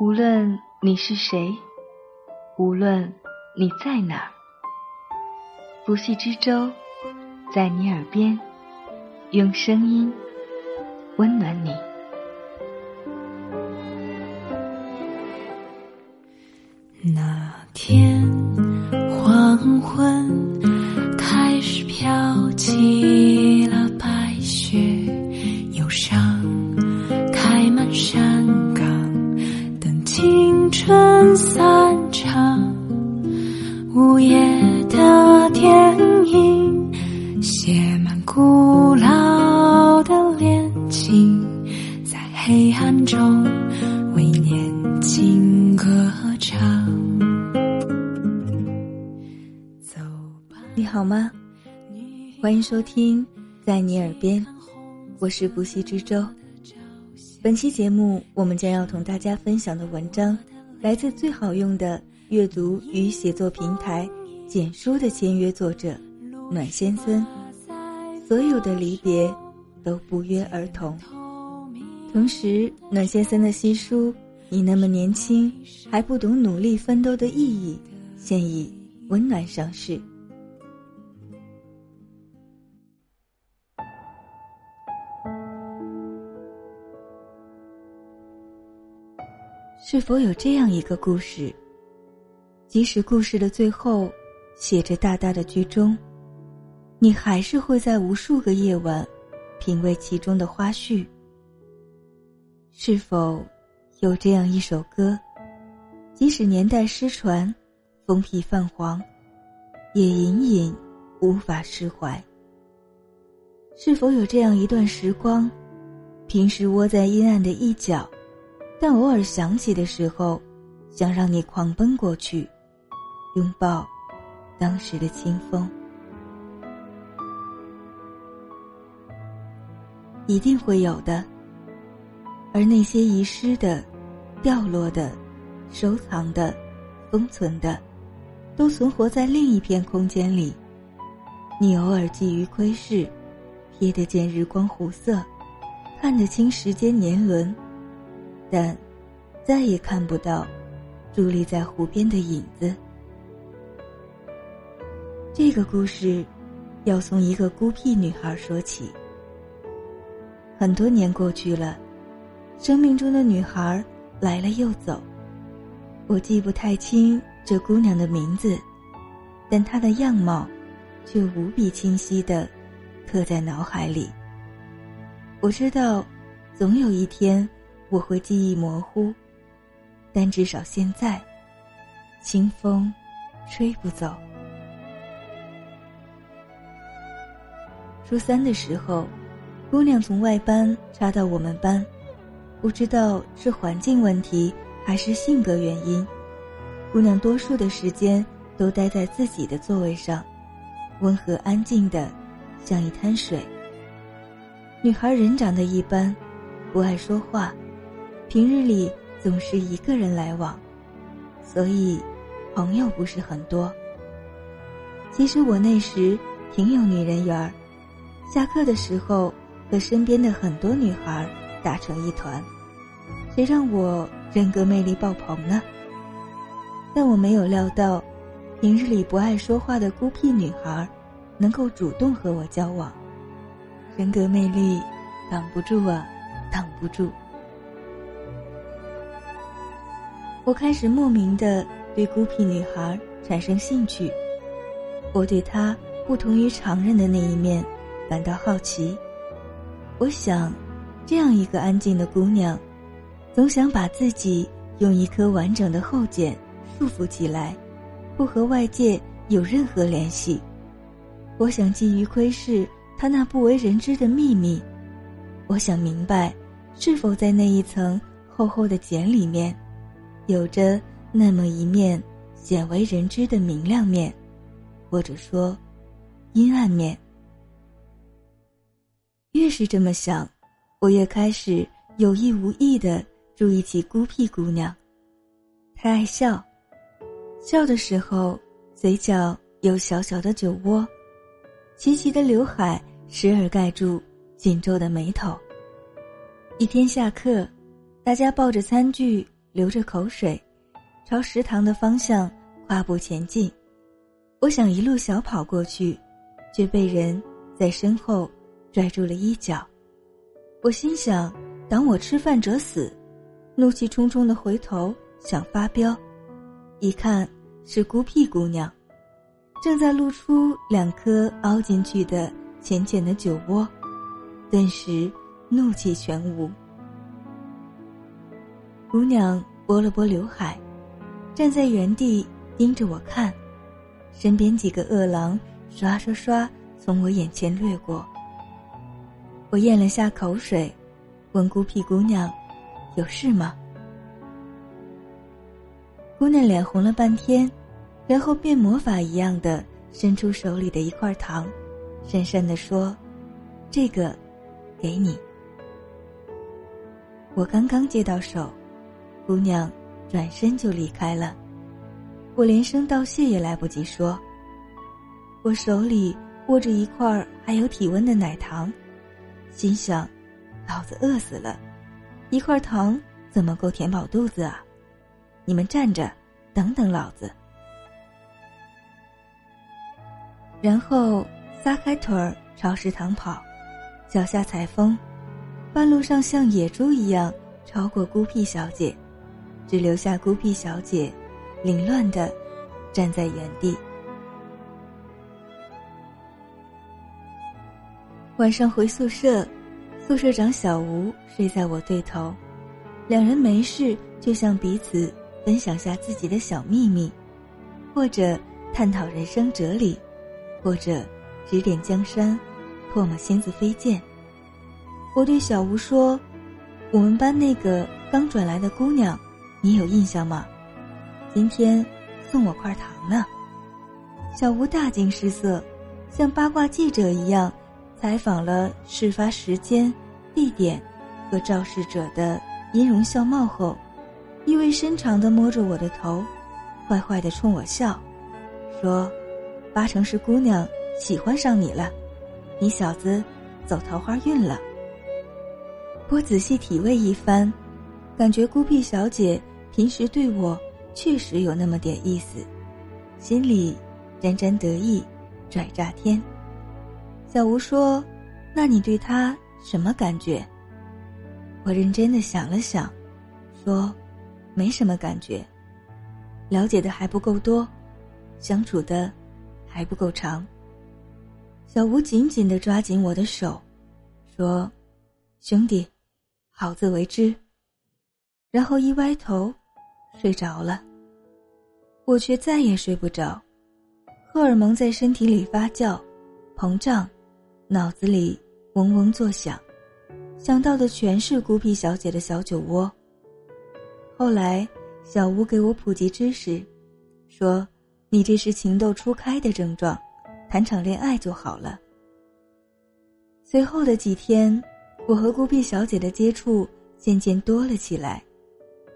无论你是谁，无论你在哪儿，不系之舟在你耳边，用声音温暖你。那天黄昏黑暗中为年轻歌唱。走吧，你好吗？欢迎收听在你耳边，我是不息之舟。本期节目，我们将要同大家分享的文章，来自最好用的阅读与写作平台“简书”的签约作者暖先生。所有的离别都不约而同。同时，暖先生的新书《你那么年轻，还不懂努力奋斗的意义》，现已温暖上市。是否有这样一个故事？即使故事的最后写着大大的居中，你还是会在无数个夜晚品味其中的花絮。是否有这样一首歌？即使年代失传，封皮泛黄，也隐隐无法释怀。是否有这样一段时光？平时窝在阴暗的一角。但偶尔想起的时候，想让你狂奔过去，拥抱当时的清风。一定会有的。而那些遗失的、掉落的、收藏的、封存的，都存活在另一片空间里。你偶尔觊觎窥视，瞥得见日光湖色，看得清时间年轮。但，再也看不到伫立在湖边的影子。这个故事，要从一个孤僻女孩说起。很多年过去了，生命中的女孩来了又走，我记不太清这姑娘的名字，但她的样貌，却无比清晰的刻在脑海里。我知道，总有一天。我会记忆模糊，但至少现在，清风吹不走。初三的时候，姑娘从外班插到我们班，不知道是环境问题还是性格原因，姑娘多数的时间都待在自己的座位上，温和安静的，像一滩水。女孩人长得一般，不爱说话。平日里总是一个人来往，所以朋友不是很多。其实我那时挺有女人缘儿，下课的时候和身边的很多女孩打成一团，谁让我人格魅力爆棚呢？但我没有料到，平日里不爱说话的孤僻女孩，能够主动和我交往，人格魅力挡不住啊，挡不住。我开始莫名的对孤僻女孩产生兴趣，我对她不同于常人的那一面感到好奇。我想，这样一个安静的姑娘，总想把自己用一颗完整的后茧束缚起来，不和外界有任何联系。我想基于窥视她那不为人知的秘密，我想明白，是否在那一层厚厚的茧里面。有着那么一面鲜为人知的明亮面，或者说阴暗面。越是这么想，我越开始有意无意的注意起孤僻姑娘。她爱笑，笑的时候嘴角有小小的酒窝，齐齐的刘海时而盖住紧皱的眉头。一天下课，大家抱着餐具。流着口水，朝食堂的方向跨步前进。我想一路小跑过去，却被人在身后拽住了衣角。我心想：挡我吃饭者死！怒气冲冲的回头想发飙，一看是孤僻姑娘，正在露出两颗凹进去的浅浅的酒窝，顿时怒气全无。姑娘拨了拨刘海，站在原地盯着我看，身边几个饿狼刷刷刷从我眼前掠过。我咽了下口水，问孤僻姑娘。有事吗？姑娘脸红了半天，然后变魔法一样的伸出手里的一块糖，讪讪的说：“这个，给你。”我刚刚接到手，姑娘转身就离开了，我连声道谢也来不及说。我手里握着一块还有体温的奶糖，心想：老子饿死了。一块糖怎么够填饱肚子啊？你们站着，等等老子。然后撒开腿儿朝食堂跑，脚下踩风，半路上像野猪一样超过孤僻小姐，只留下孤僻小姐凌乱的站在原地。晚上回宿舍。宿舍长小吴睡在我对头，两人没事就向彼此分享下自己的小秘密，或者探讨人生哲理，或者指点江山，唾沫星子飞溅。我对小吴说：“我们班那个刚转来的姑娘，你有印象吗？今天送我块糖呢。”小吴大惊失色，像八卦记者一样。采访了事发时间、地点和肇事者的音容笑貌后，意味深长地摸着我的头，坏坏地冲我笑，说：“八成是姑娘喜欢上你了，你小子走桃花运了。”我仔细体味一番，感觉孤僻小姐平时对我确实有那么点意思，心里沾沾得意，拽炸天。小吴说：“那你对他什么感觉？”我认真的想了想，说：“没什么感觉，了解的还不够多，相处的还不够长。”小吴紧紧的抓紧我的手，说：“兄弟，好自为之。”然后一歪头，睡着了。我却再也睡不着，荷尔蒙在身体里发酵、膨胀。脑子里嗡嗡作响，想到的全是孤僻小姐的小酒窝。后来，小吴给我普及知识，说：“你这是情窦初开的症状，谈场恋爱就好了。”随后的几天，我和孤僻小姐的接触渐渐多了起来。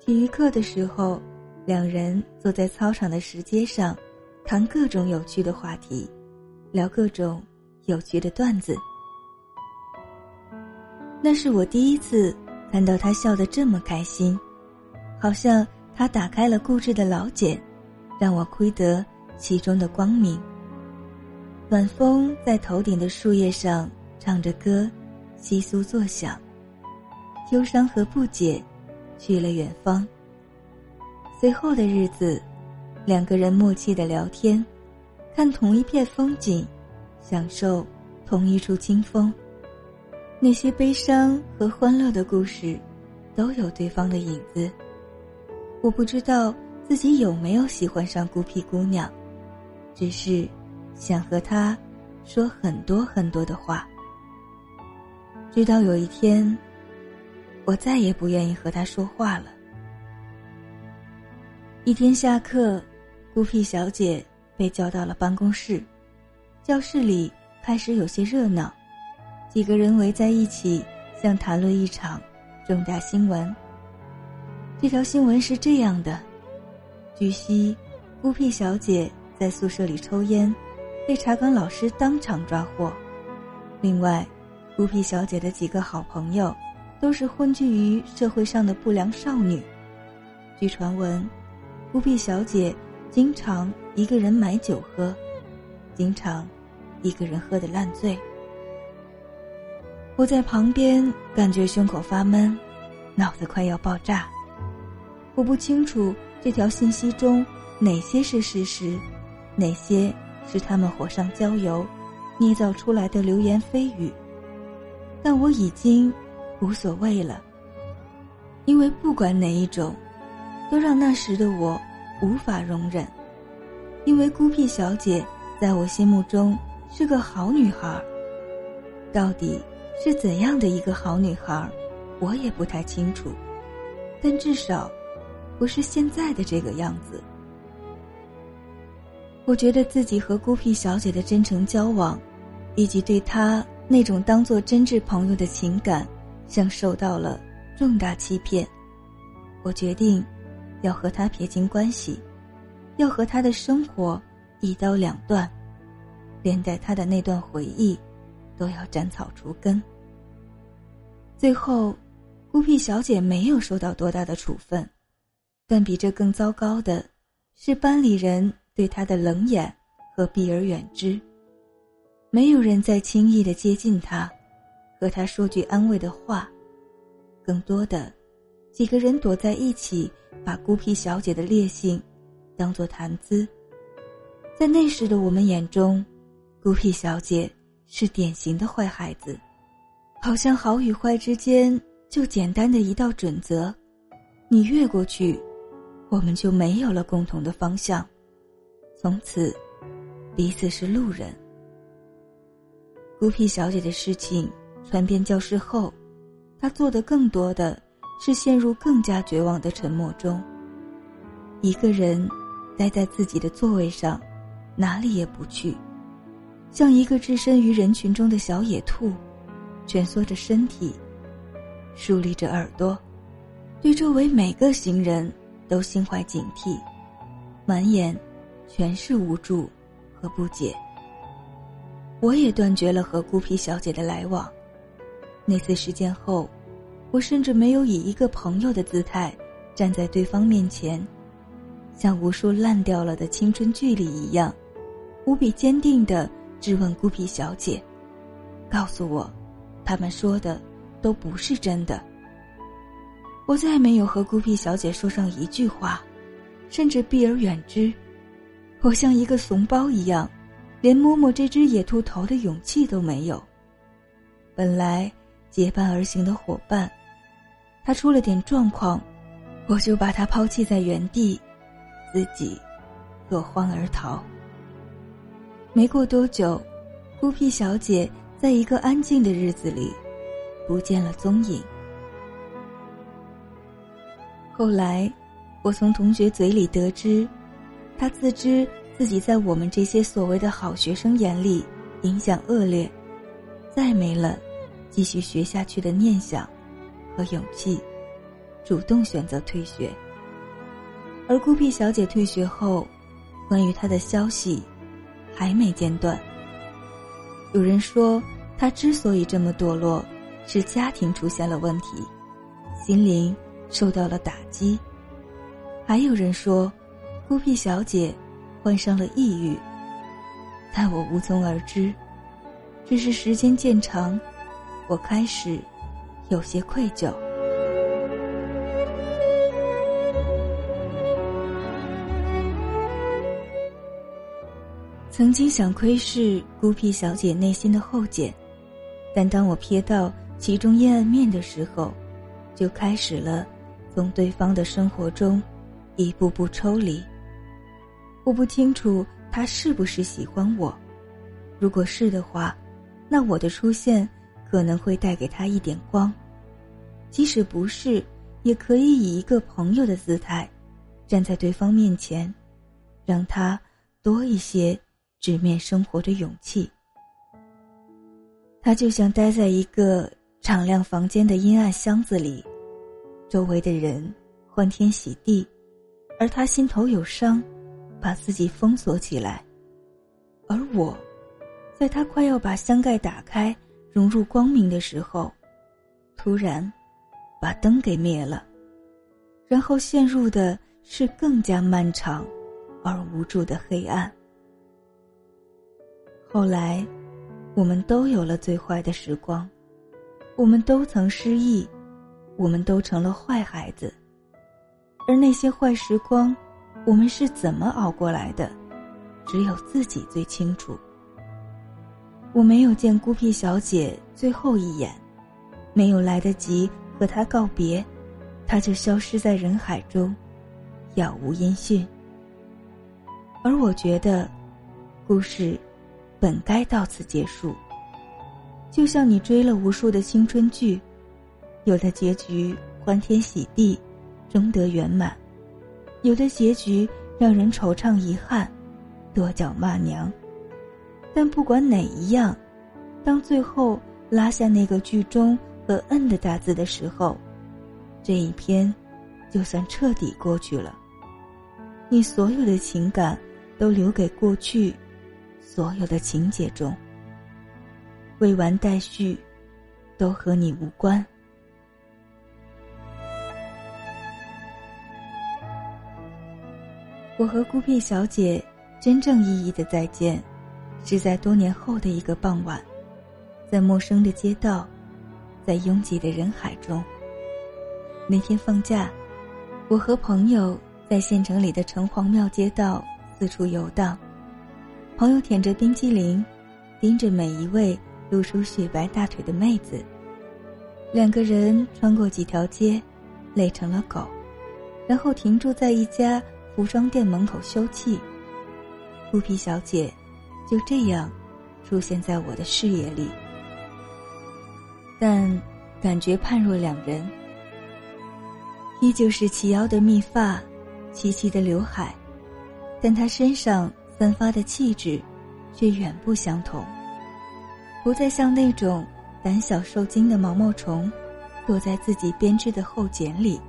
体育课的时候，两人坐在操场的石阶上，谈各种有趣的话题，聊各种。有趣的段子，那是我第一次看到他笑得这么开心，好像他打开了固执的老茧，让我窥得其中的光明。暖风在头顶的树叶上唱着歌，窸窣作响，忧伤和不解去了远方。随后的日子，两个人默契的聊天，看同一片风景。享受同一处清风，那些悲伤和欢乐的故事，都有对方的影子。我不知道自己有没有喜欢上孤僻姑娘，只是想和她说很多很多的话。直到有一天，我再也不愿意和她说话了。一天下课，孤僻小姐被叫到了办公室。教室里开始有些热闹，几个人围在一起，像谈论一场重大新闻。这条新闻是这样的：据悉，孤僻小姐在宿舍里抽烟，被查岗老师当场抓获。另外，孤僻小姐的几个好朋友，都是混迹于社会上的不良少女。据传闻，孤僻小姐经常一个人买酒喝，经常一个人喝得烂醉。我在旁边感觉胸口发闷，脑子快要爆炸。我不清楚这条信息中哪些是事实，哪些是他们火上浇油、捏造出来的流言蜚语。但我已经无所谓了，因为不管哪一种，都让那时的我无法容忍。因为孤僻小姐在我心目中是个好女孩，到底是怎样的一个好女孩，我也不太清楚，但至少不是现在的这个样子。我觉得自己和孤僻小姐的真诚交往，以及对她。那种当做真挚朋友的情感，像受到了重大欺骗。我决定要和她撇清关系，要和他的生活一刀两断，连带他的那段回忆都要斩草除根。最后，孤僻小姐没有受到多大的处分，但比这更糟糕的是班里人对她的冷眼和避而远之。没有人再轻易的接近他，和他说句安慰的话。更多的，几个人躲在一起，把孤僻小姐的烈性当作谈资。在那时的我们眼中，孤僻小姐是典型的坏孩子，好像好与坏之间就简单的一道准则，你越过去，我们就没有了共同的方向，从此彼此是路人。孤僻小姐的事情传遍教室后，她做的更多的是陷入更加绝望的沉默中。一个人待在自己的座位上，哪里也不去，像一个置身于人群中的小野兔，蜷缩着身体，竖立着耳朵，对周围每个行人都心怀警惕，满眼全是无助和不解。我也断绝了和孤僻小姐的来往。那次事件后，我甚至没有以一个朋友的姿态站在对方面前，像无数烂掉了的青春距离一样，无比坚定的质问孤僻小姐，告诉我，他们说的都不是真的。我再没有和孤僻小姐说上一句话，甚至避而远之。我像一个怂包一样。连摸摸这只野兔头的勇气都没有。本来结伴而行的伙伴，他出了点状况，我就把他抛弃在原地，自己落荒而逃。没过多久，孤僻小姐在一个安静的日子里不见了踪影。后来，我从同学嘴里得知，他自知。自己在我们这些所谓的好学生眼里影响恶劣，再没了继续学下去的念想和勇气，主动选择退学。而孤僻小姐退学后，关于她的消息还没间断。有人说，他之所以这么堕落，是家庭出现了问题，心灵受到了打击。还有人说，孤僻小姐。患上了抑郁，但我无从而知。只是时间渐长，我开始有些愧疚。曾经想窥视孤僻小姐内心的后茧，但当我瞥到其中阴暗面的时候，就开始了从对方的生活中一步步抽离。我不清楚他是不是喜欢我，如果是的话，那我的出现可能会带给他一点光；即使不是，也可以以一个朋友的姿态，站在对方面前，让他多一些直面生活的勇气。他就像待在一个敞亮房间的阴暗箱子里，周围的人欢天喜地，而他心头有伤。把自己封锁起来，而我，在他快要把箱盖打开、融入光明的时候，突然把灯给灭了。然后陷入的是更加漫长而无助的黑暗。后来，我们都有了最坏的时光，我们都曾失忆，我们都成了坏孩子。而那些坏时光，我们是怎么熬过来的，只有自己最清楚。我没有见孤僻小姐最后一眼，没有来得及和她告别，她就消失在人海中，杳无音讯。而我觉得，故事本该到此结束。就像你追了无数的青春剧，有的结局欢天喜地。终得圆满，有的结局让人惆怅遗憾，跺脚骂娘。但不管哪一样，当最后拉下那个剧终和摁的大字的时候，这一篇就算彻底过去了。你所有的情感都留给过去，所有的情节中未完待续，都和你无关。我和孤僻小姐真正意义的再见，是在多年后的一个傍晚，在陌生的街道，在拥挤的人海中。那天放假，我和朋友在县城里的城隍庙街道四处游荡，朋友舔着冰激凌，盯着每一位露出雪白大腿的妹子。两个人穿过几条街，累成了狗，然后停住在一家。服装店门口休憩，孤僻小姐就这样出现在我的视野里，但感觉判若两人。依旧是齐腰的密发，齐齐的刘海，但她身上散发的气质却远不相同，不再像那种胆小受惊的毛毛虫，躲在自己编织的厚茧里，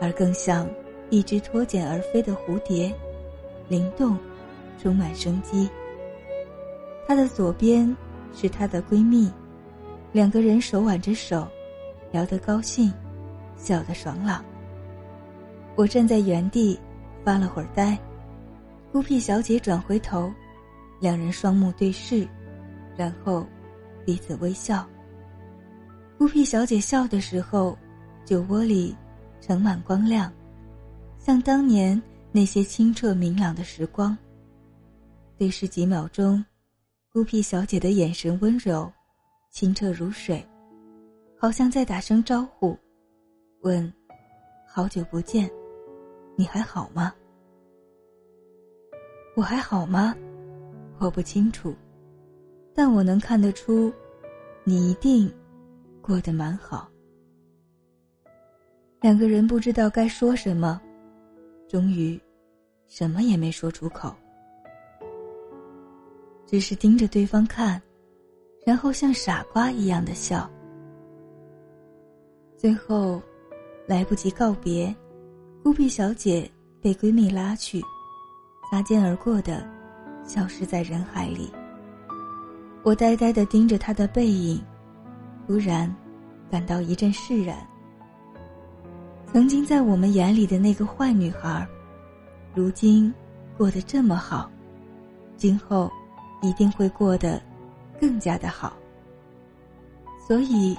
而更像。一只脱茧而飞的蝴蝶，灵动，充满生机。她的左边是她的闺蜜，两个人手挽着手，聊得高兴，笑得爽朗。我站在原地发了会儿呆，孤僻小姐转回头，两人双目对视，然后彼此微笑。孤僻小姐笑的时候，酒窝里盛满光亮。像当年那些清澈明朗的时光。对视几秒钟，孤僻小姐的眼神温柔、清澈如水，好像在打声招呼，问：“好久不见，你还好吗？”我还好吗？我不清楚，但我能看得出，你一定过得蛮好。两个人不知道该说什么。终于，什么也没说出口，只是盯着对方看，然后像傻瓜一样的笑。最后，来不及告别，孤僻小姐被闺蜜拉去，擦肩而过的，消失在人海里。我呆呆的盯着她的背影，突然，感到一阵释然。曾经在我们眼里的那个坏女孩，如今过得这么好，今后一定会过得更加的好。所以，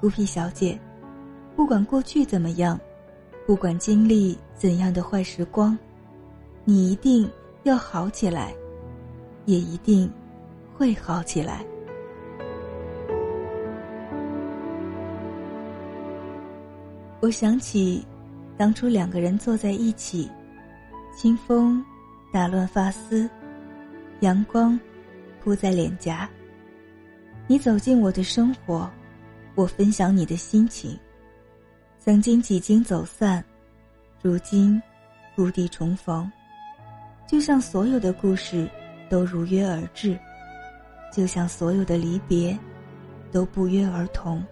孤僻小姐，不管过去怎么样，不管经历怎样的坏时光，你一定要好起来，也一定会好起来。我想起，当初两个人坐在一起，清风打乱发丝，阳光铺在脸颊。你走进我的生活，我分享你的心情。曾经几经走散，如今故地重逢，就像所有的故事都如约而至，就像所有的离别都不约而同。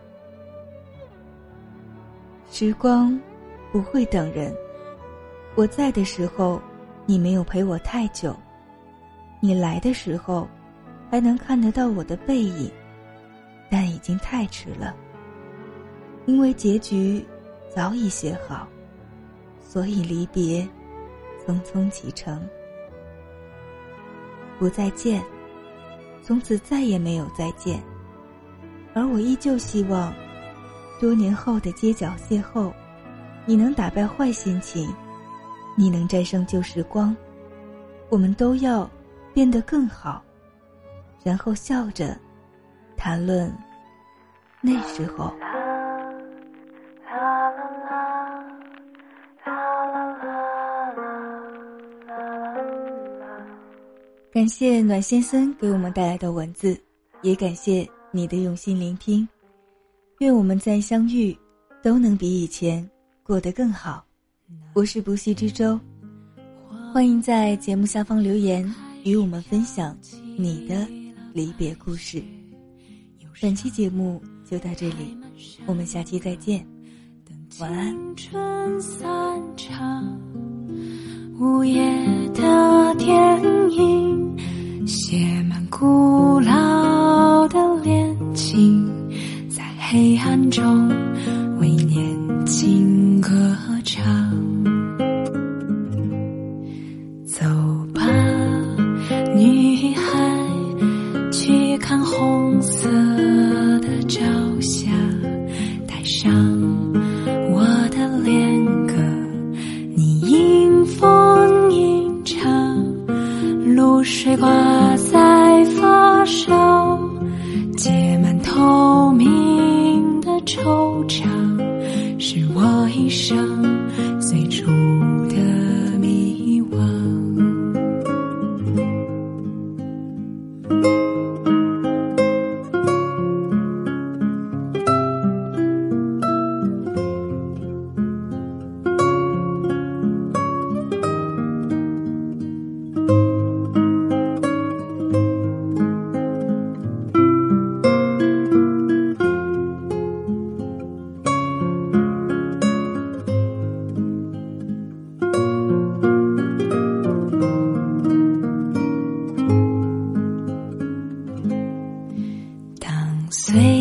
时光不会等人，我在的时候，你没有陪我太久；你来的时候，还能看得到我的背影，但已经太迟了。因为结局早已写好，所以离别匆匆启程。不再见，从此再也没有再见。而我依旧希望，多年后的街角邂逅，你能打败坏心情，你能战胜旧时光，我们都要变得更好，然后笑着谈论那时候。感谢暖先生给我们带来的文字，也感谢你的用心聆听。愿我们在相遇都能比以前过得更好。我是不息之舟，欢迎在节目下方留言与我们分享你的离别故事。本期节目就到这里，我们下期再见，晚安。午夜的天，写满古老的恋情，在黑暗中相